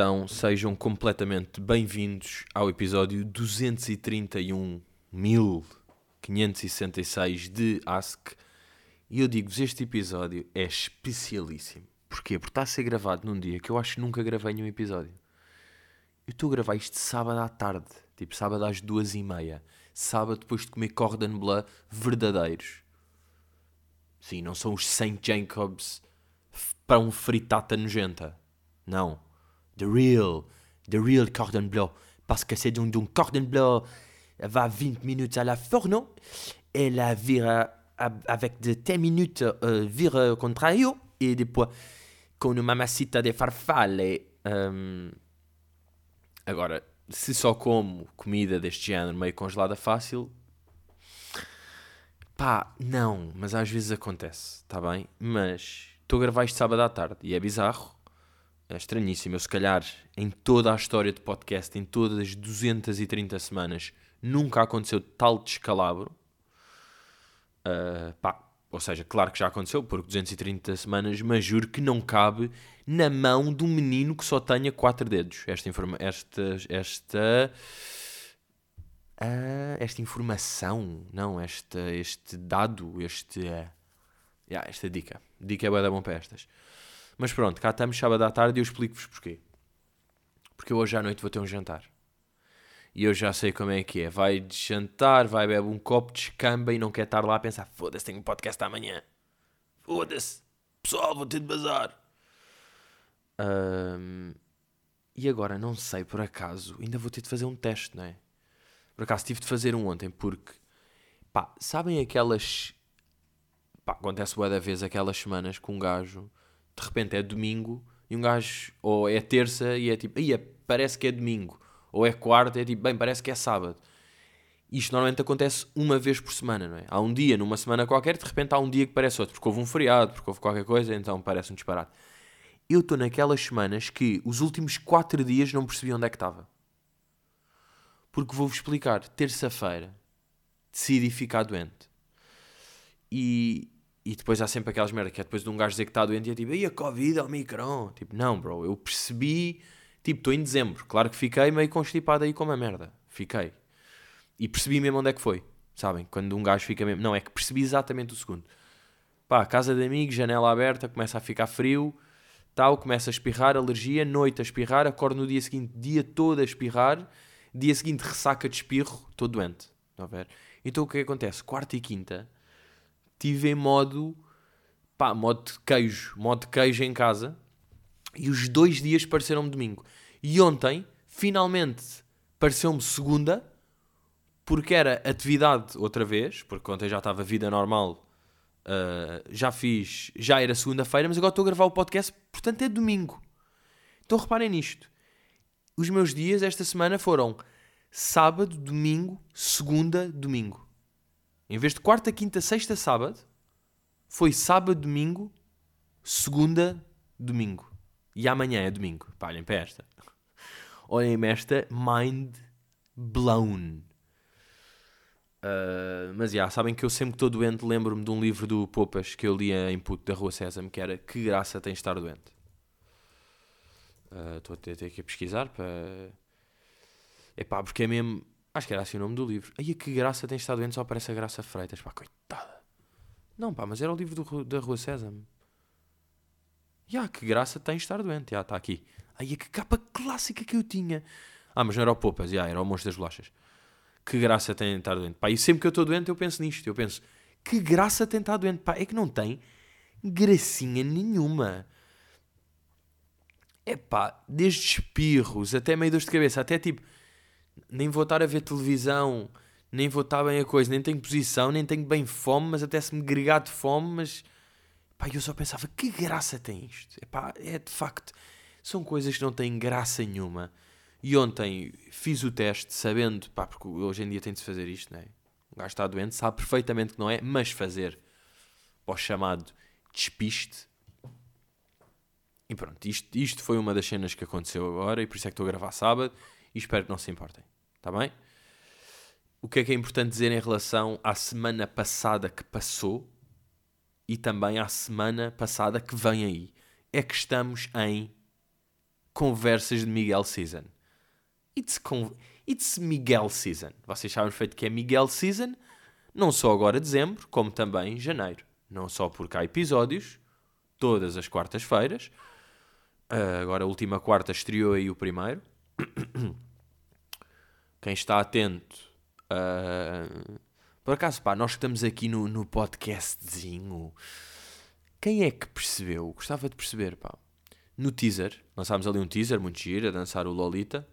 Então, sejam completamente bem-vindos ao episódio 231.566 de Ask. E eu digo-vos, este episódio é especialíssimo. Porquê? Porque está a ser gravado num dia que eu acho que nunca gravei nenhum episódio. Eu estou a gravar isto sábado à tarde, tipo sábado às duas e meia. Sábado depois de comer cordon bleu verdadeiros. Sim, não são os St. Jacobs para um fritata nojenta. Não the real, the real cordon bleu. Parce que c'est donc, donc cordon bleu va 20 minutes à la fourneau et la vire avec de 10 minutes uh, vire contrario e depois com uma massita de farfalle. Um, agora, se só como comida deste género meio congelada fácil, pá, não, mas às vezes acontece, está bem? Mas estou a gravar isto sábado à tarde e é bizarro é estranhíssimo. Eu, se calhar, em toda a história de podcast, em todas as 230 semanas, nunca aconteceu tal descalabro. Uh, pá, ou seja, claro que já aconteceu, porque 230 semanas, mas juro que não cabe na mão de um menino que só tenha quatro dedos. Esta, informa esta, esta, uh, esta informação, não, esta, este dado, este, uh, yeah, esta dica. Dica é boa da bom para estas. Mas pronto, cá estamos sábado à tarde e eu explico-vos porquê. Porque eu hoje à noite vou ter um jantar. E eu já sei como é que é. Vai de jantar, vai beber um copo de escamba e não quer estar lá a pensar: foda-se, tenho um podcast amanhã. Foda-se, pessoal, vou ter de bazar. Um, e agora, não sei, por acaso, ainda vou ter de fazer um teste, não é? Por acaso tive de fazer um ontem porque, pá, sabem aquelas. Pá, acontece boa da vez aquelas semanas com um gajo de repente é domingo e um gajo, ou é terça e é tipo, ia, parece que é domingo, ou é quarta e é tipo, bem, parece que é sábado. Isto normalmente acontece uma vez por semana, não é? Há um dia, numa semana qualquer, de repente há um dia que parece outro, porque houve um feriado, porque houve qualquer coisa, então parece um disparate. Eu estou naquelas semanas que os últimos quatro dias não percebi onde é que estava. Porque vou-vos explicar. Terça-feira decidi ficar doente. E, e depois há sempre aquelas merdas que é depois de um gajo dizer que está doente e é tipo, e a Covid, é o Micron. Tipo, não, bro, eu percebi, tipo, estou em dezembro. Claro que fiquei meio constipado aí com uma merda. Fiquei. E percebi mesmo onde é que foi. Sabem? Quando um gajo fica mesmo. Não, é que percebi exatamente o segundo. Pá, casa de amigos, janela aberta, começa a ficar frio, tal, começa a espirrar, alergia, noite a espirrar, acordo no dia seguinte, dia todo a espirrar, dia seguinte ressaca de espirro, estou doente. Estão a ver? Então o é que acontece? Quarta e quinta tive em modo, pá, modo de queijo, modo de queijo em casa. E os dois dias pareceram-me domingo. E ontem, finalmente, pareceu-me segunda, porque era atividade outra vez, porque ontem já estava vida normal, uh, já fiz, já era segunda-feira, mas agora estou a gravar o podcast, portanto é domingo. Então reparem nisto. Os meus dias esta semana foram sábado, domingo, segunda, domingo. Em vez de quarta, quinta, sexta, sábado, foi sábado, domingo, segunda, domingo. E amanhã é domingo. Pá, olhem para esta. Olhem esta mind blown. Uh, mas já, yeah, sabem que eu sempre que estou doente lembro-me de um livro do Popas que eu lia em puto da Rua Sésamo que era Que Graça Tem Estar Doente. Ah, estou uh, a ter que pesquisar para. É pá, porque é mesmo. Acho que era assim o nome do livro. Aí que graça tem estado doente, só aparece a Graça Freitas. Pá, coitada. Não, pá, mas era o livro do, da Rua Sésamo. Ya, que graça tem estar doente. Já, está aqui. Aí que capa clássica que eu tinha. Ah, mas não era o Popas, já, era o Monstro das Bolachas. Que graça tem estar doente. Pá, e sempre que eu estou doente eu penso nisto. Eu penso, que graça tem estar doente. Pá, é que não tem gracinha nenhuma. É pá, desde espirros até meio dor de cabeça, até tipo nem vou estar a ver televisão, nem vou estar bem a coisa, nem tenho posição, nem tenho bem fome, mas até se me gregar de fome, mas pá, eu só pensava, que graça tem isto? Epá, é de facto, são coisas que não têm graça nenhuma. E ontem fiz o teste, sabendo, pá, porque hoje em dia tem de se fazer isto, não é? O gajo está doente, sabe perfeitamente que não é, mas fazer o chamado despiste. E pronto, isto, isto foi uma das cenas que aconteceu agora, e por isso é que estou a gravar sábado e espero que não se importem. Está bem? O que é que é importante dizer em relação à semana passada que passou e também à semana passada que vem aí? É que estamos em conversas de Miguel Season. It's, con it's Miguel Season. Vocês sabem feito que é Miguel Season, não só agora dezembro, como também janeiro. Não só porque há episódios, todas as quartas-feiras. Uh, agora a última quarta estreou aí o primeiro. Quem está atento. Uh, por acaso, pá, nós que estamos aqui no, no podcastzinho. Quem é que percebeu? Gostava de perceber, pá. No teaser, lançámos ali um teaser muito giro, a dançar o Lolita.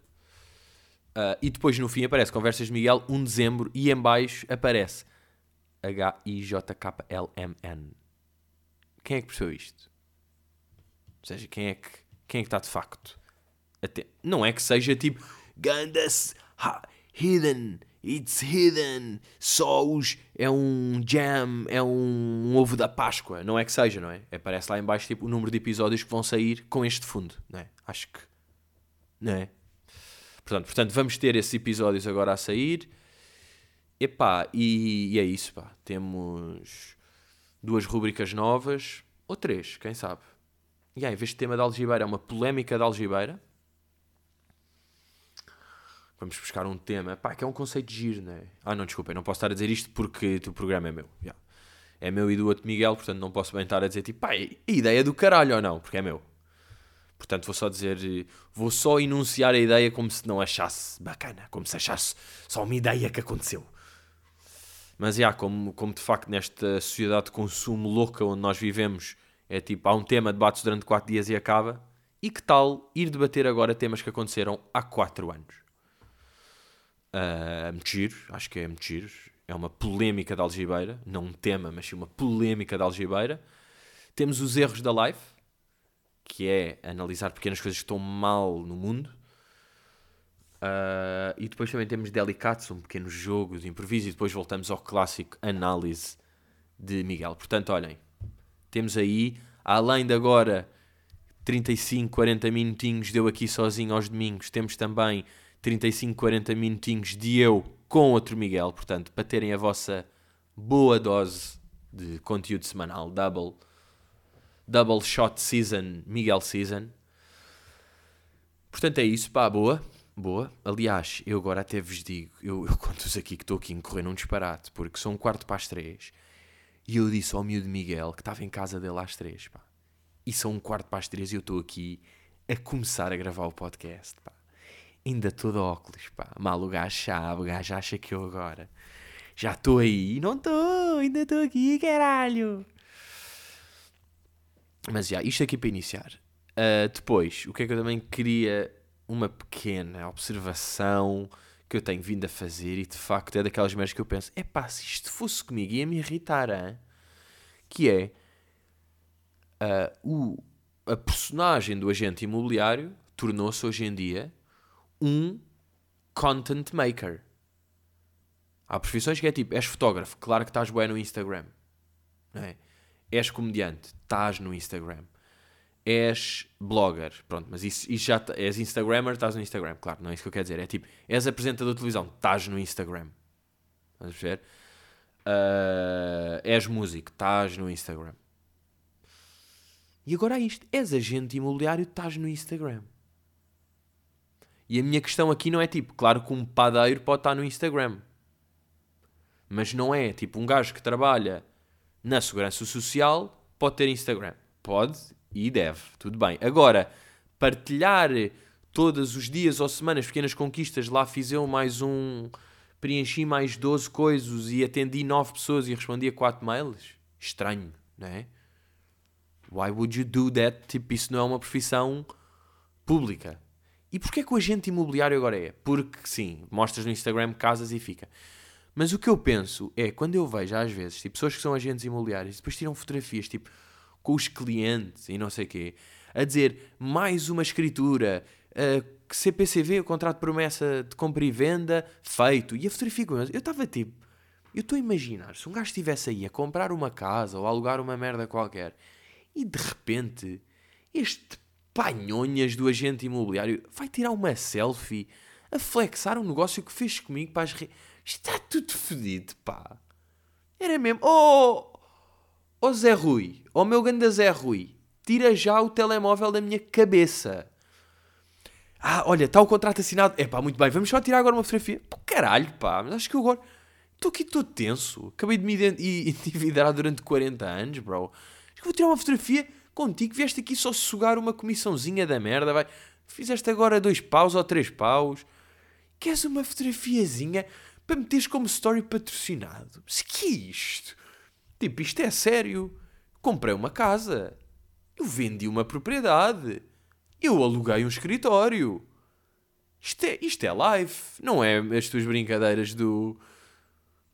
Uh, e depois no fim aparece Conversas de Miguel, 1 de dezembro, e em baixo aparece H-I-J-K-L-M-N. Quem é que percebeu isto? Ou seja, quem é que, quem é que está de facto? Até, não é que seja tipo Gandas Hidden It's hidden. Só os. É um jam, é um, um, ovo da Páscoa. Não é que seja, não é? Aparece lá em baixo tipo, o número de episódios que vão sair com este fundo, não é? Acho que. Não é? Portanto, portanto vamos ter esses episódios agora a sair. Epá, e, e é isso, pá. Temos duas rubricas novas, ou três, quem sabe. E aí, em vez de tema da algibeira, é uma polémica da algibeira vamos buscar um tema, pá, que é um conceito giro, não é? Ah, não, desculpa, não posso estar a dizer isto porque o programa é meu. Yeah. É meu e do outro Miguel, portanto não posso bem estar a dizer tipo, pá, a ideia é do caralho ou não, porque é meu. Portanto vou só dizer, vou só enunciar a ideia como se não achasse bacana, como se achasse só uma ideia que aconteceu. Mas, yeah, como, como de facto nesta sociedade de consumo louca onde nós vivemos, é tipo, há um tema, debates durante 4 dias e acaba, e que tal ir debater agora temas que aconteceram há 4 anos? Uh, muito giro, acho que é muito giro. É uma polémica da algibeira, não um tema, mas sim uma polémica da algibeira. Temos os erros da live, que é analisar pequenas coisas que estão mal no mundo. Uh, e depois também temos Delicates, um pequeno jogo de improviso. E depois voltamos ao clássico análise de Miguel. Portanto, olhem, temos aí, além de agora 35, 40 minutinhos deu aqui sozinho aos domingos, temos também 35, 40 minutinhos de eu com outro Miguel, portanto, para terem a vossa boa dose de conteúdo semanal, double, double shot season, Miguel season. Portanto, é isso, pá, boa, boa. Aliás, eu agora até vos digo, eu, eu conto-vos aqui que estou aqui a correr num disparate, porque são um quarto para as três, e eu disse ao miúdo Miguel que estava em casa dele às três, pá. E são um quarto para as três e eu estou aqui a começar a gravar o podcast, pá ainda de óculos, pá. Mal o gajo sabe, o gajo acha que eu agora já estou aí. Não estou, ainda estou aqui, caralho. Mas já, isto aqui para iniciar. Uh, depois, o que é que eu também queria, uma pequena observação que eu tenho vindo a fazer e de facto é daquelas merdas que eu penso, é pá, se isto fosse comigo ia me irritar, hein? que é uh, o, a personagem do agente imobiliário tornou-se hoje em dia um content maker. Há profissões que é tipo, és fotógrafo, claro que estás bem no Instagram. Não é? És comediante, estás no Instagram. És blogger, pronto, mas isso, isso já és Instagrammer, estás no Instagram, claro, não é isso que eu quero dizer. É tipo, és apresentador de televisão, estás no Instagram. Estás a perceber? Uh, és músico, estás no Instagram. E agora é isto, és agente imobiliário, estás no Instagram. E a minha questão aqui não é tipo, claro que um padeiro pode estar no Instagram. Mas não é tipo um gajo que trabalha na segurança social pode ter Instagram. Pode e deve, tudo bem. Agora, partilhar todos os dias ou semanas pequenas conquistas, lá fiz eu mais um, preenchi mais 12 coisas e atendi 9 pessoas e respondi a 4 mails. Estranho, não é? Why would you do that? Tipo, isso não é uma profissão pública. E porquê que o agente imobiliário agora é? Porque sim, mostras no Instagram casas e fica. Mas o que eu penso é, quando eu vejo às vezes, tipo, pessoas que são agentes imobiliários, depois tiram fotografias, tipo, com os clientes e não sei o quê, a dizer, mais uma escritura, uh, CPCV, o contrato de promessa de compra e venda, feito. E a fotografia Eu estava tipo, eu estou a imaginar, se um gajo estivesse aí a comprar uma casa ou a alugar uma merda qualquer, e de repente, este panhonhas do agente imobiliário vai tirar uma selfie a flexar um negócio que fez comigo para as re... Está tudo fedido, pá. Era mesmo. Oh, oh Zé Rui, oh meu ganda Zé Rui, tira já o telemóvel da minha cabeça. Ah, olha, está o contrato assinado. É pá, muito bem, vamos só tirar agora uma fotografia. Pô, caralho, pá, mas acho que eu agora. Estou aqui todo tenso. Acabei de me endividar durante 40 anos, bro. Acho que vou tirar uma fotografia contigo. Vieste aqui só sugar uma comissãozinha da merda, vai. Fizeste agora dois paus ou três paus. Queres uma fotografiazinha para meteres como story patrocinado? Mas que é isto? Tipo, isto é sério. Comprei uma casa. Eu vendi uma propriedade. Eu aluguei um escritório. Isto é, isto é live. Não é as tuas brincadeiras do.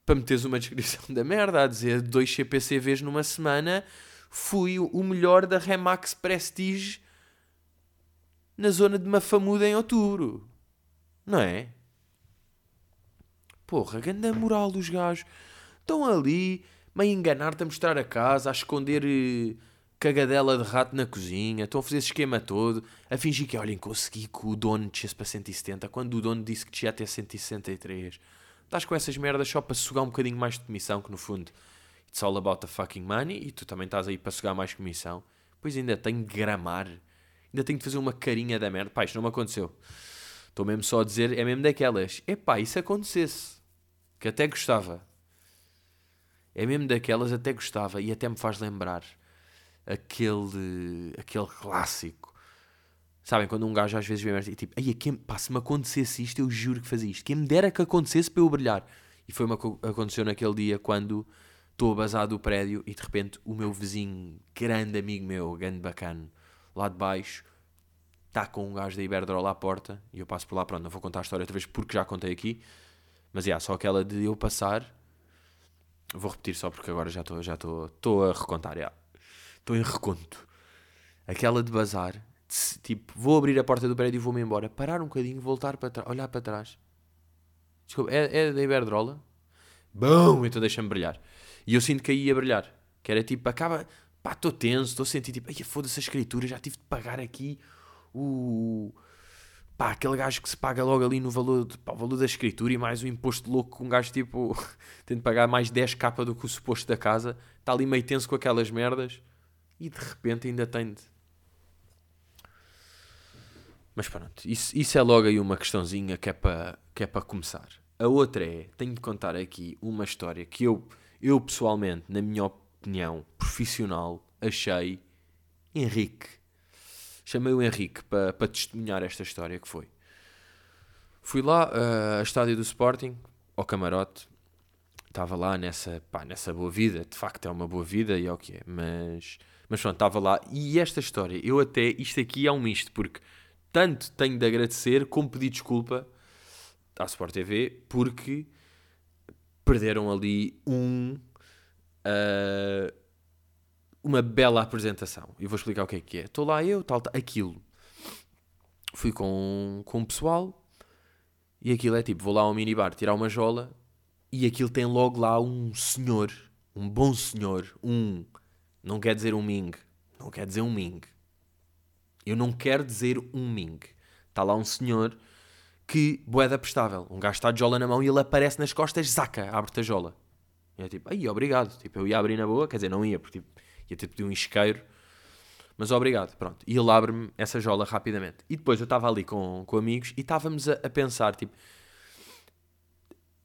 Para meteres uma descrição da merda a dizer dois CPCVs numa semana. Fui o melhor da Remax Prestige na zona de Mafamuda em outubro. Não é? Porra, ganda moral dos gajos. Estão ali, meio enganar-te a mostrar a casa, a esconder eh, cagadela de rato na cozinha. Estão a fazer esse esquema todo, a fingir que, olhem, consegui que o dono descesse para 170, quando o dono disse que descia até 163. Estás com essas merdas só para sugar um bocadinho mais de comissão, que no fundo it's all about the fucking money, e tu também estás aí para sugar mais comissão. Pois ainda tenho de gramar, ainda tenho de fazer uma carinha da merda. Pá, isto não me aconteceu. Estou mesmo só a dizer, é mesmo daquelas. Epá, isso acontecesse. Que até gostava. É mesmo daquelas, até gostava. E até me faz lembrar aquele, aquele clássico. Sabem, quando um gajo às vezes vem e tipo, Ai, quem, pá, se me acontecesse isto, eu juro que fazia isto. Quem me dera que acontecesse para eu brilhar. E foi uma que aconteceu naquele dia quando estou a bazar do prédio e de repente o meu vizinho, grande amigo meu, grande bacana, lá de baixo, está com um gajo da Iberdrola à porta e eu passo por lá, pronto, não vou contar a história outra vez porque já contei aqui, mas é, yeah, só aquela de eu passar, vou repetir só porque agora já estou já estou a recontar, yeah. estou em reconto. Aquela de bazar, de, tipo, vou abrir a porta do prédio e vou-me embora, parar um bocadinho, voltar para trás, olhar para trás. Desculpa, é, é da Iberdrola? Bom, então deixa-me brilhar. E eu sinto que aí ia brilhar. Que era tipo, acaba, pá, estou tenso, estou a sentir tipo, ai, foda-se a escritura, já tive de pagar aqui o. Pá, aquele gajo que se paga logo ali no valor, de, pá, o valor da escritura e mais o imposto louco que um gajo tipo tem de pagar mais 10 capa do que o suposto da casa, está ali meio tenso com aquelas merdas e de repente ainda tem de. Mas pronto, isso, isso é logo aí uma questãozinha que é para que é para começar. A outra é, tenho de contar aqui uma história que eu, eu pessoalmente, na minha opinião profissional, achei Henrique chamei o Henrique para, para testemunhar esta história que foi. Fui lá uh, a estádio do Sporting, ao camarote, estava lá nessa, pá, nessa boa vida, de facto é uma boa vida e é o que é, mas, mas pronto, estava lá. E esta história, eu até, isto aqui é um misto, porque tanto tenho de agradecer como pedir desculpa à Sport TV, porque perderam ali um. Uh, uma bela apresentação. E vou explicar o que é que é. Estou lá eu, tal, tal, aquilo. Fui com, com o pessoal e aquilo é tipo, vou lá ao minibar tirar uma jola e aquilo tem logo lá um senhor, um bom senhor, um, não quer dizer um ming, não quer dizer um ming. Eu não quero dizer um ming. Está lá um senhor que, boeda prestável, um gajo está de jola na mão e ele aparece nas costas, zaca, abre-te a jola. E é tipo, aí, obrigado. Tipo, eu ia abrir na boa, quer dizer, não ia, porque tipo, ia ter pedido um isqueiro, mas obrigado, pronto. E ele abre-me essa jola rapidamente. E depois eu estava ali com, com amigos e estávamos a, a, pensar, tipo,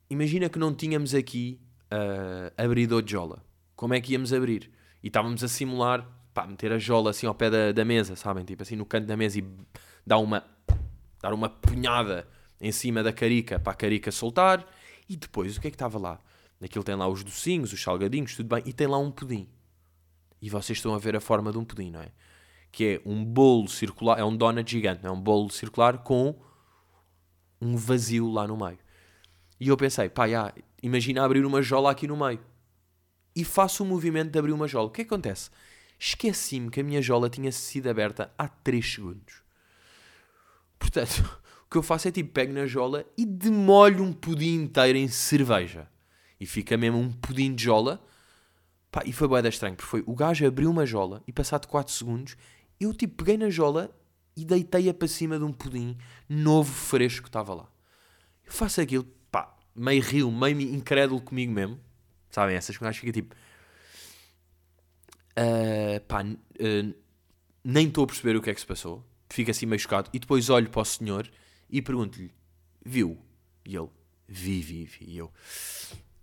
imagina que não tínhamos aqui uh, abridor de jola. Como é que íamos abrir? E estávamos a simular, pá, meter a jola assim ao pé da, da mesa, sabem? Tipo assim no canto da mesa e dar uma, dar uma punhada em cima da carica para a carica soltar. E depois, o que é que estava lá? Aquilo tem lá os docinhos, os salgadinhos, tudo bem. E tem lá um pudim. E vocês estão a ver a forma de um pudim, não é? Que é um bolo circular, é um donut gigante, é? Um bolo circular com um vazio lá no meio. E eu pensei, pá, já, imagina abrir uma jola aqui no meio. E faço o movimento de abrir uma jola. O que, é que acontece? Esqueci-me que a minha jola tinha sido aberta há 3 segundos. Portanto, o que eu faço é tipo, pego na jola e demolho um pudim inteiro em cerveja. E fica mesmo um pudim de jola Pá, e foi bué estranho, porque foi o gajo abriu uma jola e passado 4 segundos eu tipo peguei na jola e deitei-a para cima de um pudim novo, fresco que estava lá. Eu faço aquilo, pá, meio rio, meio incrédulo comigo mesmo. Sabem, essas que fica tipo... Uh, pá, uh, nem estou a perceber o que é que se passou. Fico assim meio chocado. E depois olho para o senhor e pergunto-lhe: Viu? E ele: Vi, vi, vi. E eu: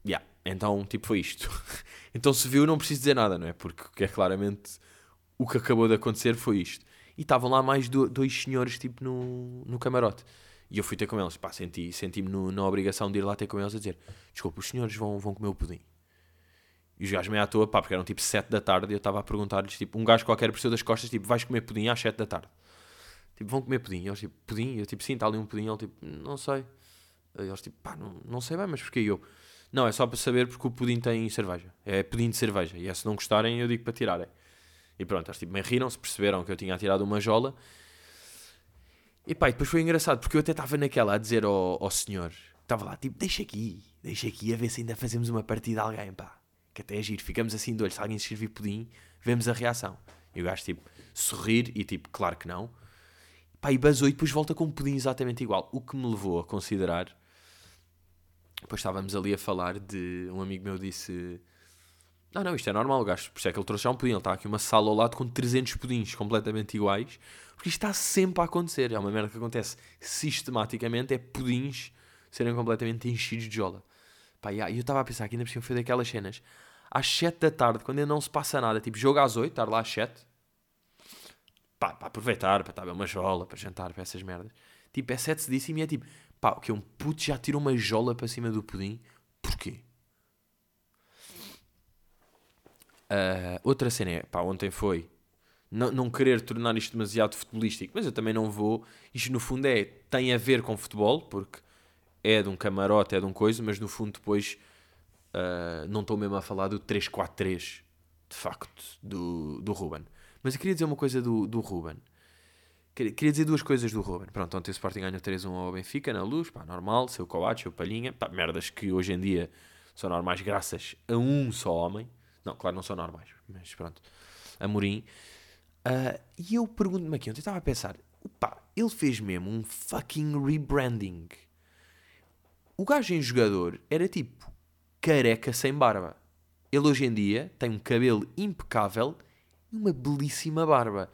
Yeah. Então, tipo, foi isto. então, se viu, não preciso dizer nada, não é? Porque é claramente o que acabou de acontecer foi isto. E estavam lá mais do, dois senhores, tipo, no, no camarote. E eu fui ter com eles. Pá, senti-me senti na obrigação de ir lá ter com eles a dizer: Desculpa, os senhores vão, vão comer o pudim. E os gajos meio à toa, pá, porque eram tipo 7 da tarde e eu estava a perguntar-lhes, tipo, um gajo qualquer apareceu das costas, tipo, vais comer pudim às 7 da tarde. Tipo, vão comer pudim. E eles, tipo, pudim? Eu, tipo, sim, está ali um pudim. Ele, tipo, não sei. E eles, tipo, pá, não, não sei bem, mas porquê? Eu, não, é só para saber porque o pudim tem cerveja. É pudim de cerveja. E é, se não gostarem, eu digo para tirarem. E pronto, eles, tipo, me riram-se, perceberam que eu tinha tirado uma jola. E pá, e depois foi engraçado, porque eu até estava naquela a dizer ao, ao senhor, estava lá, tipo, deixa aqui, deixa aqui, a ver se ainda fazemos uma partida a alguém, pá que até é giro. Ficamos assim de olho, se alguém se servir pudim, vemos a reação. E o gajo, tipo, sorrir e tipo, claro que não. Pá, e basou e depois volta com um pudim exatamente igual. O que me levou a considerar. Depois estávamos ali a falar de. Um amigo meu disse. Não, não, isto é normal, o gajo. Por isso é que ele trouxe já um pudim. Ele está aqui uma sala ao lado com 300 pudins completamente iguais. Porque isto está sempre a acontecer. É uma merda que acontece sistematicamente. É pudins serem completamente enchidos de jola. Pá, e eu estava a pensar que ainda por cima foi daquelas cenas às 7 da tarde, quando ainda não se passa nada, tipo, jogo às 8, estar lá às 7, pá, para aproveitar, para estar a uma jola, para jantar, para essas merdas. Tipo, é 7 cedíssimo e é tipo, pá, o que um puto já tira uma jola para cima do pudim, porquê? Uh, outra cena é, pá, ontem foi não, não querer tornar isto demasiado futebolístico, mas eu também não vou. Isto no fundo é, tem a ver com futebol, porque é de um camarote, é de um coisa, mas no fundo depois Uh, não estou mesmo a falar do 3-4-3, de facto, do, do Ruben. Mas eu queria dizer uma coisa do, do Ruben. Queria, dizer duas coisas do Ruben. Pronto, ontem o Sporting ganhou 3-1 ao Benfica, na luz, pá, normal, seu Coates, seu Palhinha, pá, merdas que hoje em dia são normais graças a um só homem. Não, claro, não são normais, mas pronto. Amorim. Uh, e eu pergunto-me aqui, ontem estava a pensar, pá, ele fez mesmo um fucking rebranding. O gajo em jogador era tipo careca sem barba. Ele hoje em dia tem um cabelo impecável e uma belíssima barba.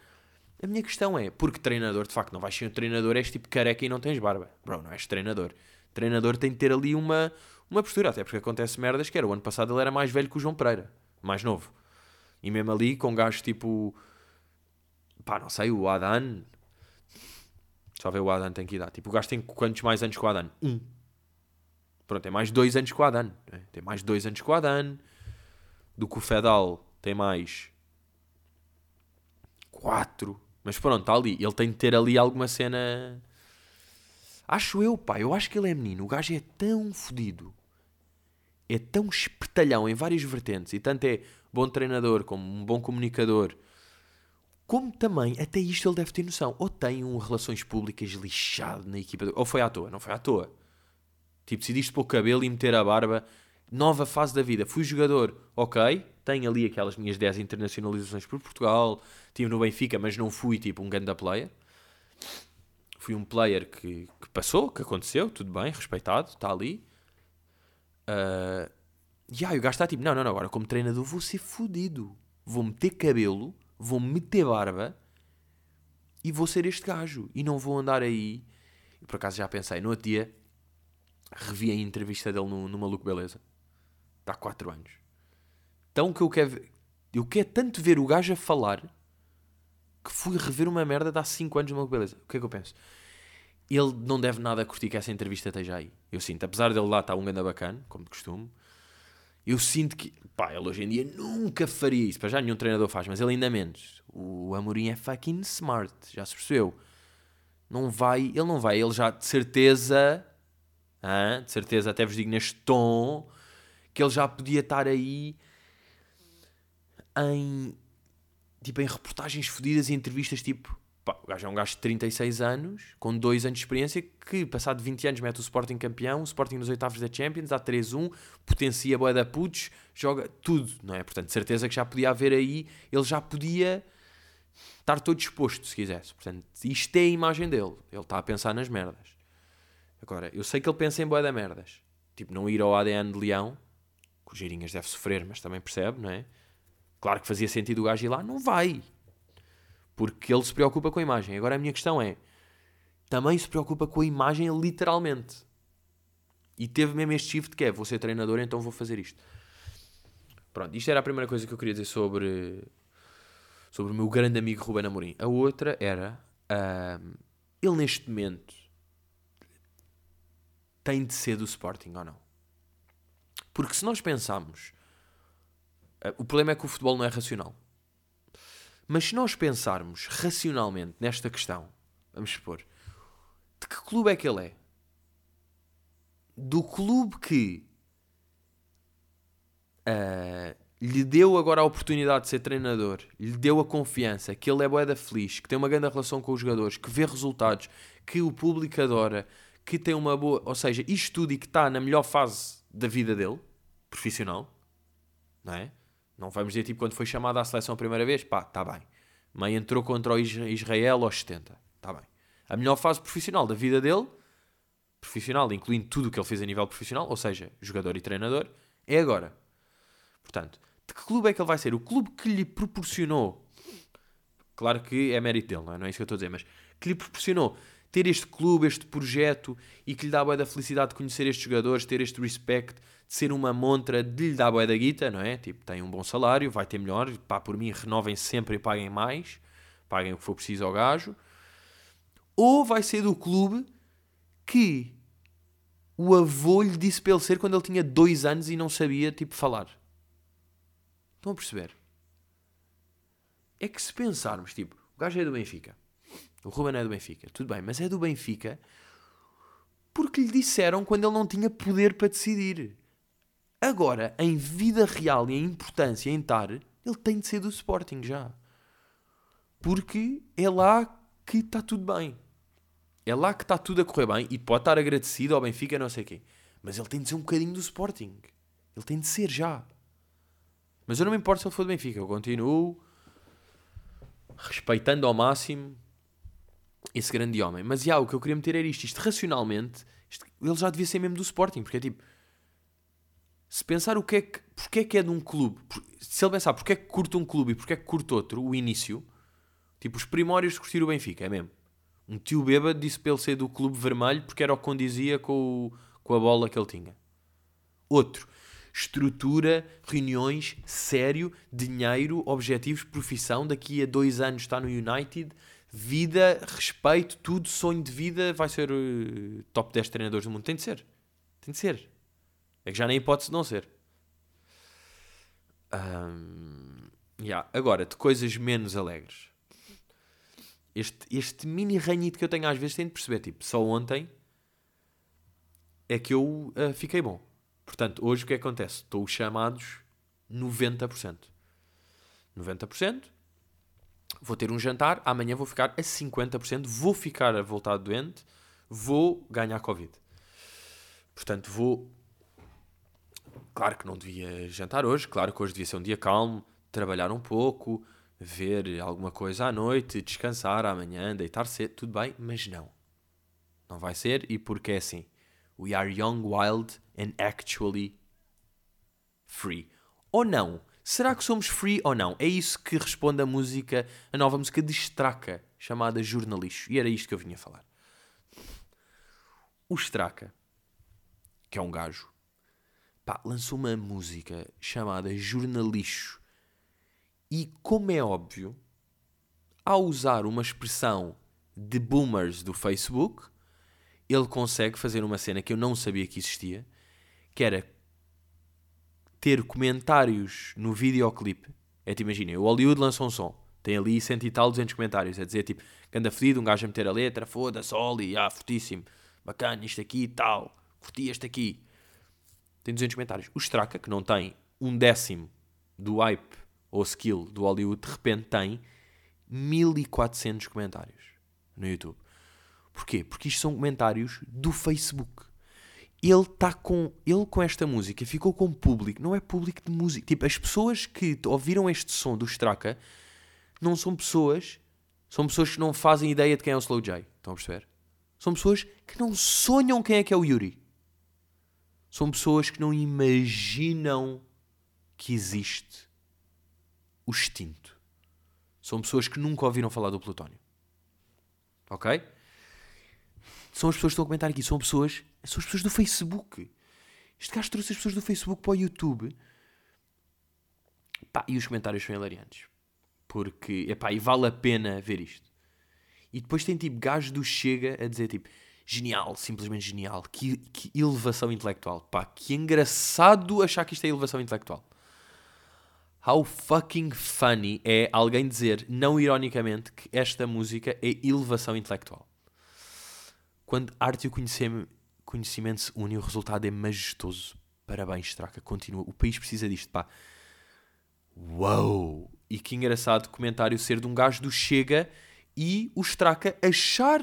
A minha questão é, porque treinador, de facto, não vais ser um treinador, és tipo careca e não tens barba. Bro, não és treinador. Treinador tem de ter ali uma, uma postura, até porque acontece merdas que era. O ano passado ele era mais velho que o João Pereira, mais novo. E mesmo ali, com gajos tipo. pá, não sei, o Adan. Só ver o Adan tem que idade. Tipo, o gajo tem quantos mais anos que o Adan? Um. Pronto, tem mais dois anos que o Adan. Né? Tem mais dois anos que o Adan. Do que o Fedal tem mais quatro. Mas pronto, está ali. Ele tem de ter ali alguma cena. Acho eu, pá. Eu acho que ele é menino. O gajo é tão fodido. É tão espertalhão em várias vertentes. E tanto é bom treinador, como um bom comunicador. Como também, até isto ele deve ter noção. Ou tem um relações públicas lixado na equipa. Ou foi à toa. Não foi à toa. Tipo, decidiste pôr o cabelo e meter a barba. Nova fase da vida. Fui jogador, ok. Tenho ali aquelas minhas 10 internacionalizações por Portugal. Estive no Benfica, mas não fui tipo um ganda player. Fui um player que, que passou, que aconteceu, tudo bem, respeitado, está ali. Uh, e aí o gajo está tipo, não, não, não, agora como treinador vou ser fodido. Vou meter cabelo, vou meter barba e vou ser este gajo. E não vou andar aí. E por acaso já pensei, no outro dia revi a entrevista dele no, no Maluco Beleza. Há 4 anos. Então que eu quero ver, eu quero tanto ver o gajo a falar que fui rever uma merda de há 5 anos no Maluco Beleza. O que é que eu penso? Ele não deve nada curtir que essa entrevista esteja aí. Eu sinto, apesar dele lá estar um ganda bacana, como de costume, eu sinto que, pá, ele hoje em dia nunca faria isso. Para já nenhum treinador faz, mas ele ainda menos. O Amorim é fucking smart, já se percebeu. Não vai, ele não vai, ele já de certeza de certeza até vos digo neste tom, que ele já podia estar aí em, tipo, em reportagens fodidas e entrevistas tipo, pá, o gajo é um gajo de 36 anos, com 2 anos de experiência, que passado 20 anos mete o Sporting campeão, o Sporting nos oitavos da Champions, dá 3-1, potencia a boia da putos, joga tudo, não é? Portanto, certeza que já podia haver aí, ele já podia estar todo disposto, se quisesse. Portanto, isto é a imagem dele. Ele está a pensar nas merdas. Agora, eu sei que ele pensa em boia da merdas. Tipo, não ir ao ADN de Leão, que o Girinhas deve sofrer, mas também percebe, não é? Claro que fazia sentido o gajo ir lá, não vai. Porque ele se preocupa com a imagem. Agora a minha questão é: também se preocupa com a imagem literalmente. E teve mesmo este shift que é: vou ser treinador, então vou fazer isto. Pronto, isto era a primeira coisa que eu queria dizer sobre, sobre o meu grande amigo Ruben Amorim. A outra era: uh, ele neste momento tem de ser do Sporting ou não? Porque se nós pensarmos, o problema é que o futebol não é racional. Mas se nós pensarmos racionalmente nesta questão, vamos supor, de que clube é que ele é? Do clube que uh, lhe deu agora a oportunidade de ser treinador, lhe deu a confiança, que ele é boeda feliz, que tem uma grande relação com os jogadores, que vê resultados, que o público adora, que tem uma boa. Ou seja, isto tudo e que está na melhor fase da vida dele, profissional, não é? Não vamos dizer tipo quando foi chamado à seleção a primeira vez, pá, está bem. Mãe entrou contra o Israel aos 70, está bem. A melhor fase profissional da vida dele, profissional, incluindo tudo o que ele fez a nível profissional, ou seja, jogador e treinador, é agora. Portanto, de que clube é que ele vai ser? O clube que lhe proporcionou, claro que é mérito dele, não é, não é isso que eu estou a dizer, mas que lhe proporcionou ter este clube, este projeto e que lhe dá boa da felicidade de conhecer estes jogadores, ter este respect, de ser uma montra, de lhe dar boa da guita, não é? Tipo, tem um bom salário, vai ter melhor, pá, por mim, renovem sempre e paguem mais, paguem o que for preciso ao gajo. Ou vai ser do clube que o avô lhe disse para ele ser quando ele tinha dois anos e não sabia, tipo, falar. Estão a perceber? É que se pensarmos, tipo, o gajo é do Benfica o Ruben é do Benfica. Tudo bem, mas é do Benfica porque lhe disseram quando ele não tinha poder para decidir. Agora, em vida real e em importância em estar, ele tem de ser do Sporting já. Porque é lá que está tudo bem. É lá que está tudo a correr bem e pode estar agradecido ao Benfica, não sei o quê. Mas ele tem de ser um bocadinho do Sporting. Ele tem de ser já. Mas eu não me importo se ele for do Benfica. Eu continuo respeitando ao máximo esse grande homem. Mas já, o que eu queria meter era isto. Isto racionalmente, isto, ele já devia ser mesmo do Sporting, porque é tipo. Se pensar o que é que. Porque é que é de um clube. Se ele pensar porque é que curte um clube e porque é que curte outro, o início. Tipo, os primórdios de curtir o Benfica, é mesmo. Um tio bêbado disse para ele ser do clube vermelho porque era o que condizia com, o, com a bola que ele tinha. Outro. Estrutura, reuniões, sério, dinheiro, objetivos, profissão. Daqui a dois anos está no United vida, respeito, tudo, sonho de vida, vai ser uh, top 10 treinadores do mundo. Tem de ser. Tem de ser. É que já nem hipótese de não ser. Um, yeah. Agora, de coisas menos alegres. Este, este mini ranhito que eu tenho às vezes tem de perceber. Tipo, só ontem é que eu uh, fiquei bom. Portanto, hoje o que acontece? Estou chamados 90%. 90% vou ter um jantar, amanhã vou ficar a 50%, vou ficar a voltar doente, vou ganhar Covid. Portanto, vou. Claro que não devia jantar hoje, claro que hoje devia ser um dia calmo, trabalhar um pouco, ver alguma coisa à noite, descansar amanhã, deitar cedo, tudo bem, mas não. Não vai ser, e porque é assim. We are young, wild and actually free. Ou não Será que somos free ou não? É isso que responde a música, a nova música de Straka, chamada Jornalixo. E era isto que eu vinha falar. O Straka, que é um gajo, pá, lançou uma música chamada Jornalixo. E como é óbvio, ao usar uma expressão de boomers do Facebook, ele consegue fazer uma cena que eu não sabia que existia, que era ter comentários no videoclipe. É te imagina, o Hollywood lança um som, tem ali cento e tal, 200 comentários, a dizer tipo, anda fedido, um gajo a meter a letra, foda-se, Oli, ah, fortíssimo, bacana, isto aqui e tal, curti este aqui. Tem 200 comentários. O Straka, que não tem um décimo do hype ou skill do Hollywood, de repente tem 1400 comentários no YouTube. Porquê? Porque isto são comentários do Facebook ele está com ele com esta música ficou com público não é público de música tipo as pessoas que ouviram este som do Straka não são pessoas são pessoas que não fazem ideia de quem é o Slow J estão a perceber são pessoas que não sonham quem é que é o Yuri são pessoas que não imaginam que existe o extinto São pessoas que nunca ouviram falar do plutónio. Ok? São as pessoas que estão a comentar aqui. São pessoas, são as pessoas do Facebook. Este gajo trouxe as pessoas do Facebook para o YouTube. Pá, e os comentários são hilariantes. Porque, epá, e vale a pena ver isto. E depois tem tipo gajos do Chega a dizer tipo genial, simplesmente genial. Que, que elevação intelectual. Pá, que engraçado achar que isto é elevação intelectual. How fucking funny é alguém dizer, não ironicamente, que esta música é elevação intelectual. Quando arte e o conhecimento se unem, o resultado é majestoso. Parabéns, Traca. Continua. O país precisa disto, pá. Uou! E que engraçado comentário ser de um gajo do Chega e o Straca achar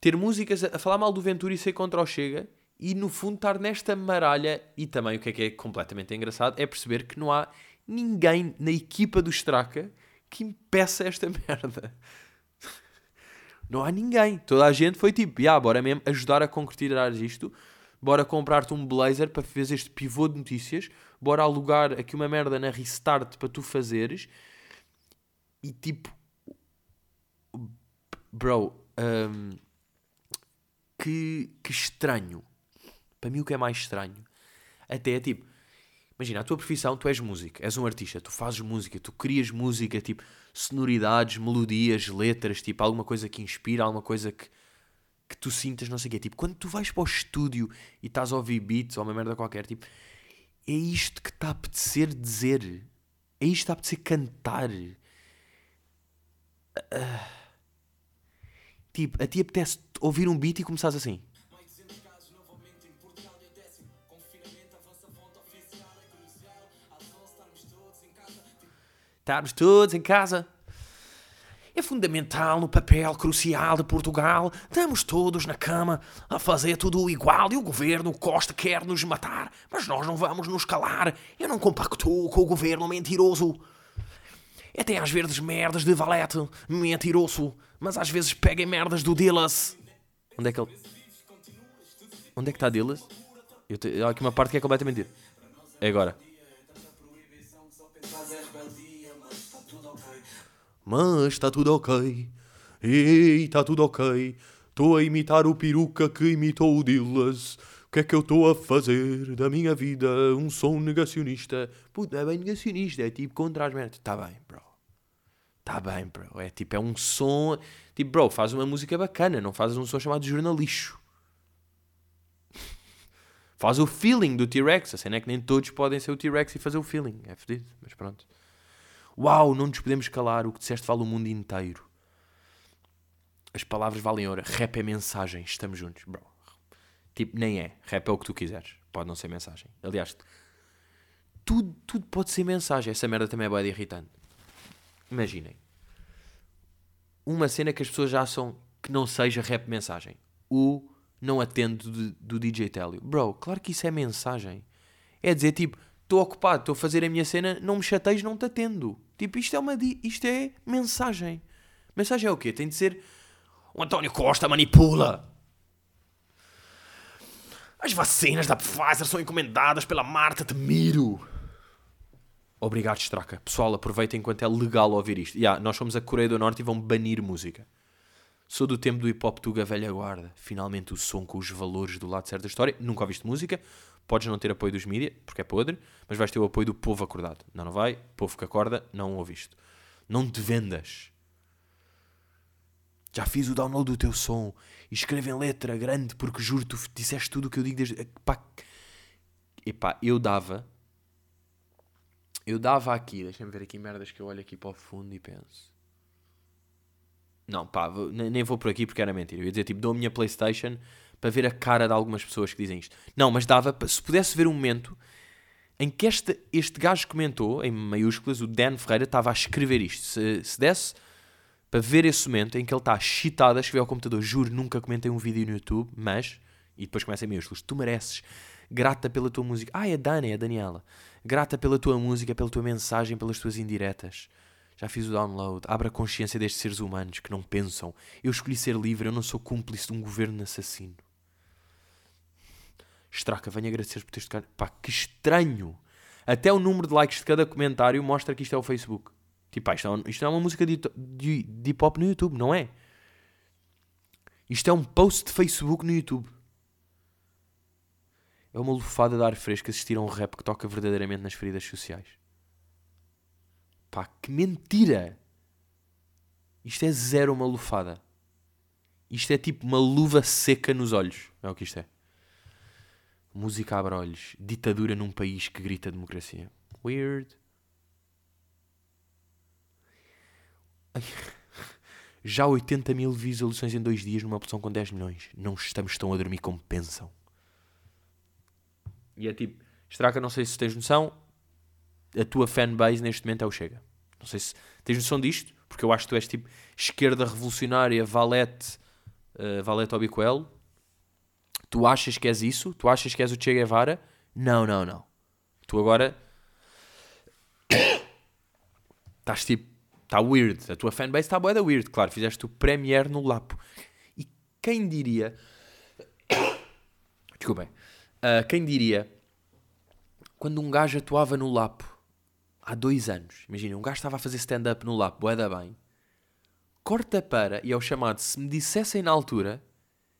ter músicas a falar mal do Ventura e ser contra o Chega e no fundo estar nesta maralha e também o que é que é completamente engraçado é perceber que não há ninguém na equipa do Straca que impeça esta merda. Não há ninguém. Toda a gente foi tipo, ah, bora mesmo ajudar a concretizar isto, bora comprar-te um blazer para fazer este pivô de notícias, bora alugar aqui uma merda na Restart para tu fazeres. E tipo, bro, um, que, que estranho. Para mim, o que é mais estranho até é tipo, imagina, a tua profissão, tu és músico, és um artista, tu fazes música, tu crias música, tipo, sonoridades, melodias, letras, tipo, alguma coisa que inspira, alguma coisa que, que tu sintas, não sei o quê. Tipo, quando tu vais para o estúdio e estás a ouvir beats ou uma merda qualquer, tipo, é isto que está a apetecer dizer. É isto que está a apetecer cantar. Uh, tipo, a ti apetece ouvir um beat e começares assim. Estarmos todos em casa. É fundamental no papel crucial de Portugal. Estamos todos na cama a fazer tudo igual e o governo Costa quer nos matar. Mas nós não vamos nos calar. Eu não compactuo com o governo mentiroso. Até às vezes merdas de valete, mentiroso. Mas às vezes peguem merdas do Dillas. Onde é que ele. Onde é que está Dillas? Eu te... Há aqui uma parte que é completamente. É agora. Mas está tudo ok. E está tudo ok. Estou a imitar o peruca que imitou o Dillas. O que é que eu estou a fazer da minha vida? Um som negacionista. Puta, é bem negacionista. É tipo contra as merdas. Está bem, bro. Está bem, bro. É tipo, é um som. Tipo, bro, faz uma música bacana. Não fazes um som chamado jornalixo. faz o feeling do T-Rex. A cena é que nem todos podem ser o T-Rex e fazer o feeling. É fedido, mas pronto. Uau, não nos podemos calar, o que disseste vale o mundo inteiro. As palavras valem ouro. Rap é mensagem, estamos juntos, bro. Tipo, nem é. Rap é o que tu quiseres. Pode não ser mensagem. Aliás, tudo, tudo pode ser mensagem. Essa merda também é boa irritante. Imaginem. Uma cena que as pessoas já são que não seja rap mensagem. O não atendo do, do DJ Telio. Bro, claro que isso é mensagem. É dizer tipo, estou ocupado, estou a fazer a minha cena, não me chateis, não te atendo. Tipo, isto é uma isto é mensagem. Mensagem é o quê? Tem de ser o António Costa manipula. As vacinas da Pfizer são encomendadas pela Marta Temiro. Obrigado, Straca. Pessoal, aproveita enquanto é legal ouvir isto. Yeah, nós fomos a Coreia do Norte e vão banir música. Sou do tempo do hip hop Tuga Velha Guarda. Finalmente o som com os valores do lado certo da história. Nunca ouviste música. Podes não ter apoio dos mídias, porque é podre, mas vais ter o apoio do povo acordado. Não, não vai. Povo que acorda, não ouviste. Não te vendas. Já fiz o download do teu som escreve em letra grande porque juro tu disseste tudo o que eu digo desde. Epá, epá eu dava. Eu dava aqui, deixa-me ver aqui merdas que eu olho aqui para o fundo e penso. Não, pá, nem vou por aqui porque era mentira. Eu ia dizer tipo, dou a minha Playstation para ver a cara de algumas pessoas que dizem isto. Não, mas dava, se pudesse ver um momento em que este, este gajo comentou, em maiúsculas, o Dan Ferreira estava a escrever isto. Se, se desse para ver esse momento em que ele está excitado a escrever ao computador, juro, nunca comentei um vídeo no YouTube, mas, e depois começa em maiúsculas, tu mereces, grata pela tua música. Ah, é a Dani, é a Daniela. Grata pela tua música, pela tua mensagem, pelas tuas indiretas. Já fiz o download. Abre a consciência destes seres humanos que não pensam. Eu escolhi ser livre, eu não sou cúmplice de um governo assassino. Estraca, venho agradecer por teres tocado. Pá, que estranho! Até o número de likes de cada comentário mostra que isto é o Facebook. Tipo, pá, isto, é, isto é uma música de, de, de hip hop no YouTube, não é? Isto é um post de Facebook no YouTube. É uma lufada de ar fresco assistir a um rap que toca verdadeiramente nas feridas sociais. Pá, que mentira! Isto é zero uma lufada. Isto é tipo uma luva seca nos olhos. É o que isto é. Música abre olhos. Ditadura num país que grita democracia. Weird. Já 80 mil visualizações em dois dias numa opção com 10 milhões. Não estamos tão a dormir como pensam. E é tipo, Straca, não sei se tens noção, a tua fanbase neste momento é o Chega. Não sei se tens noção disto, porque eu acho que tu és tipo esquerda revolucionária, valete, uh, valete Obicoelo. Tu achas que és isso? Tu achas que és o Che Guevara? Não, não, não. Tu agora estás tipo Está weird. A tua fanbase está boa da weird. Claro, fizeste o Premiere no Lapo. E quem diria... Desculpem. Uh, quem diria... Quando um gajo atuava no Lapo há dois anos. Imagina, um gajo estava a fazer stand-up no Lapo, boeda bem. Corta para, e é o chamado, se me dissessem na altura,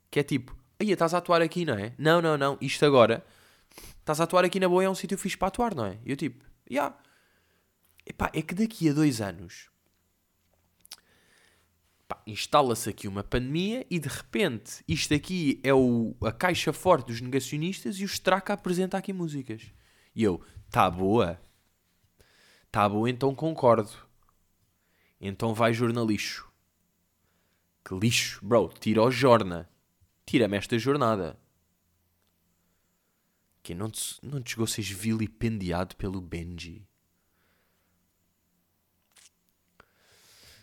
que é tipo, aí estás a atuar aqui, não é? Não, não, não, isto agora, estás a atuar aqui na boa, é um sítio fixe para atuar, não é? E eu tipo, já. Yeah. Epá, é que daqui a dois anos instala-se aqui uma pandemia e de repente isto aqui é o, a caixa forte dos negacionistas e o Straka apresenta aqui músicas. E eu, tá boa? Tá boa, então concordo. Então vai jornalixo. Que lixo, bro, tira o jorna. Tira-me esta jornada. Que não te, não te chegou a ser vilipendiado pelo Benji.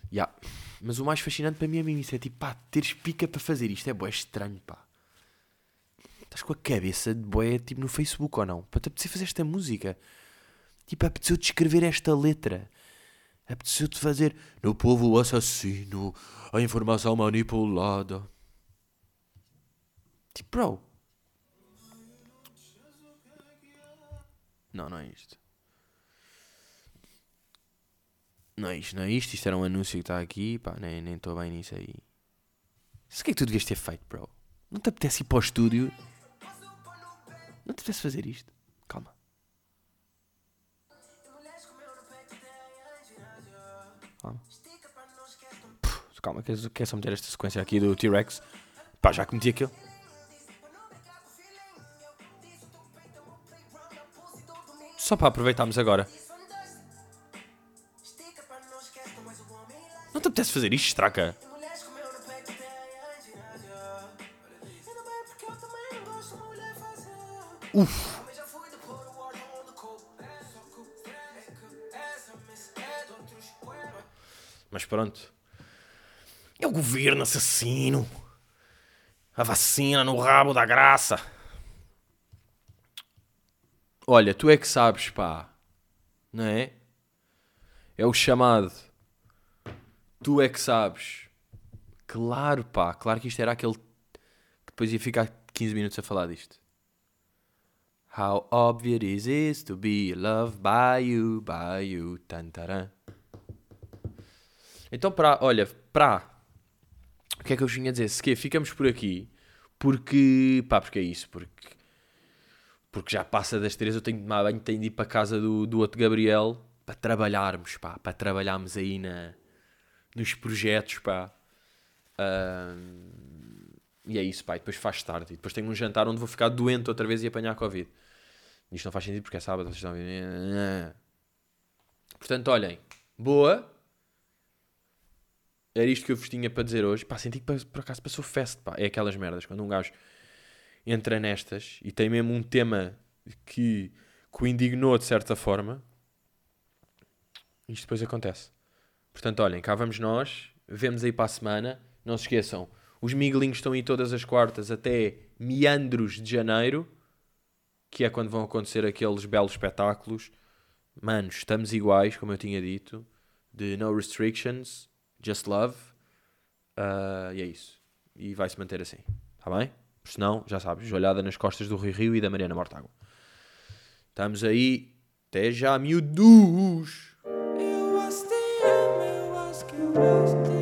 Yeah. Mas o mais fascinante para mim é mesmo isso. É tipo, pá, teres pica para fazer isto. É boé estranho, pá. Estás com a cabeça de boé, tipo, no Facebook ou não? Para te apetecer fazer esta música. Tipo, apeteceu-te escrever esta letra. Apeteceu-te fazer no povo assassino, a informação manipulada. Tipo, bro. Não, não é isto. Não é isto, não é isto. Isto era um anúncio que está aqui. Pá, nem estou bem nisso aí. Isso que é que tu devias ter feito, bro? Não te apetece ir para o estúdio? Não te apetece fazer isto? Calma. Calma. Calma, quer, só meter esta sequência aqui do T-Rex? Pá, já que meti aquilo. Só para aproveitarmos agora. Não te apetece fazer isto, estraca? Uf. Mas pronto. É o governo assassino. A vacina no rabo da graça. Olha, tu é que sabes, pá. Não é? É o chamado Tu é que sabes. Claro, pá. Claro que isto era aquele que depois ia ficar 15 minutos a falar disto. How obvious is to be loved by you, by you, tantaran. Então, para, olha, para. O que é que eu vinha a dizer? Se que ficamos por aqui, porque, pá, porque é isso, porque, porque já passa das três, eu tenho de tomar banho, tenho de ir para a casa do, do outro Gabriel para trabalharmos, pá, para trabalharmos aí na, nos projetos, pá. Uh, e é isso, pá. E depois faz tarde. E depois tenho um jantar onde vou ficar doente outra vez e apanhar Covid. Isto não faz sentido porque é sábado, vocês estão a ver. Portanto, olhem. Boa. Era isto que eu vos tinha para dizer hoje. Pá, senti que por acaso passou fest, pá. É aquelas merdas. Quando um gajo entra nestas e tem mesmo um tema que, que o indignou de certa forma. Isto depois acontece. Portanto, olhem, cá vamos nós. Vemos aí para a semana. Não se esqueçam, os miguelinhos estão aí todas as quartas até meandros de janeiro, que é quando vão acontecer aqueles belos espetáculos. Manos, estamos iguais, como eu tinha dito. De no restrictions, just love. Uh, e é isso. E vai se manter assim. Está bem? Se não, já sabes, olhada nas costas do Rio Rio e da Mariana Mortágua. Estamos aí. Até já, miúdos! Eu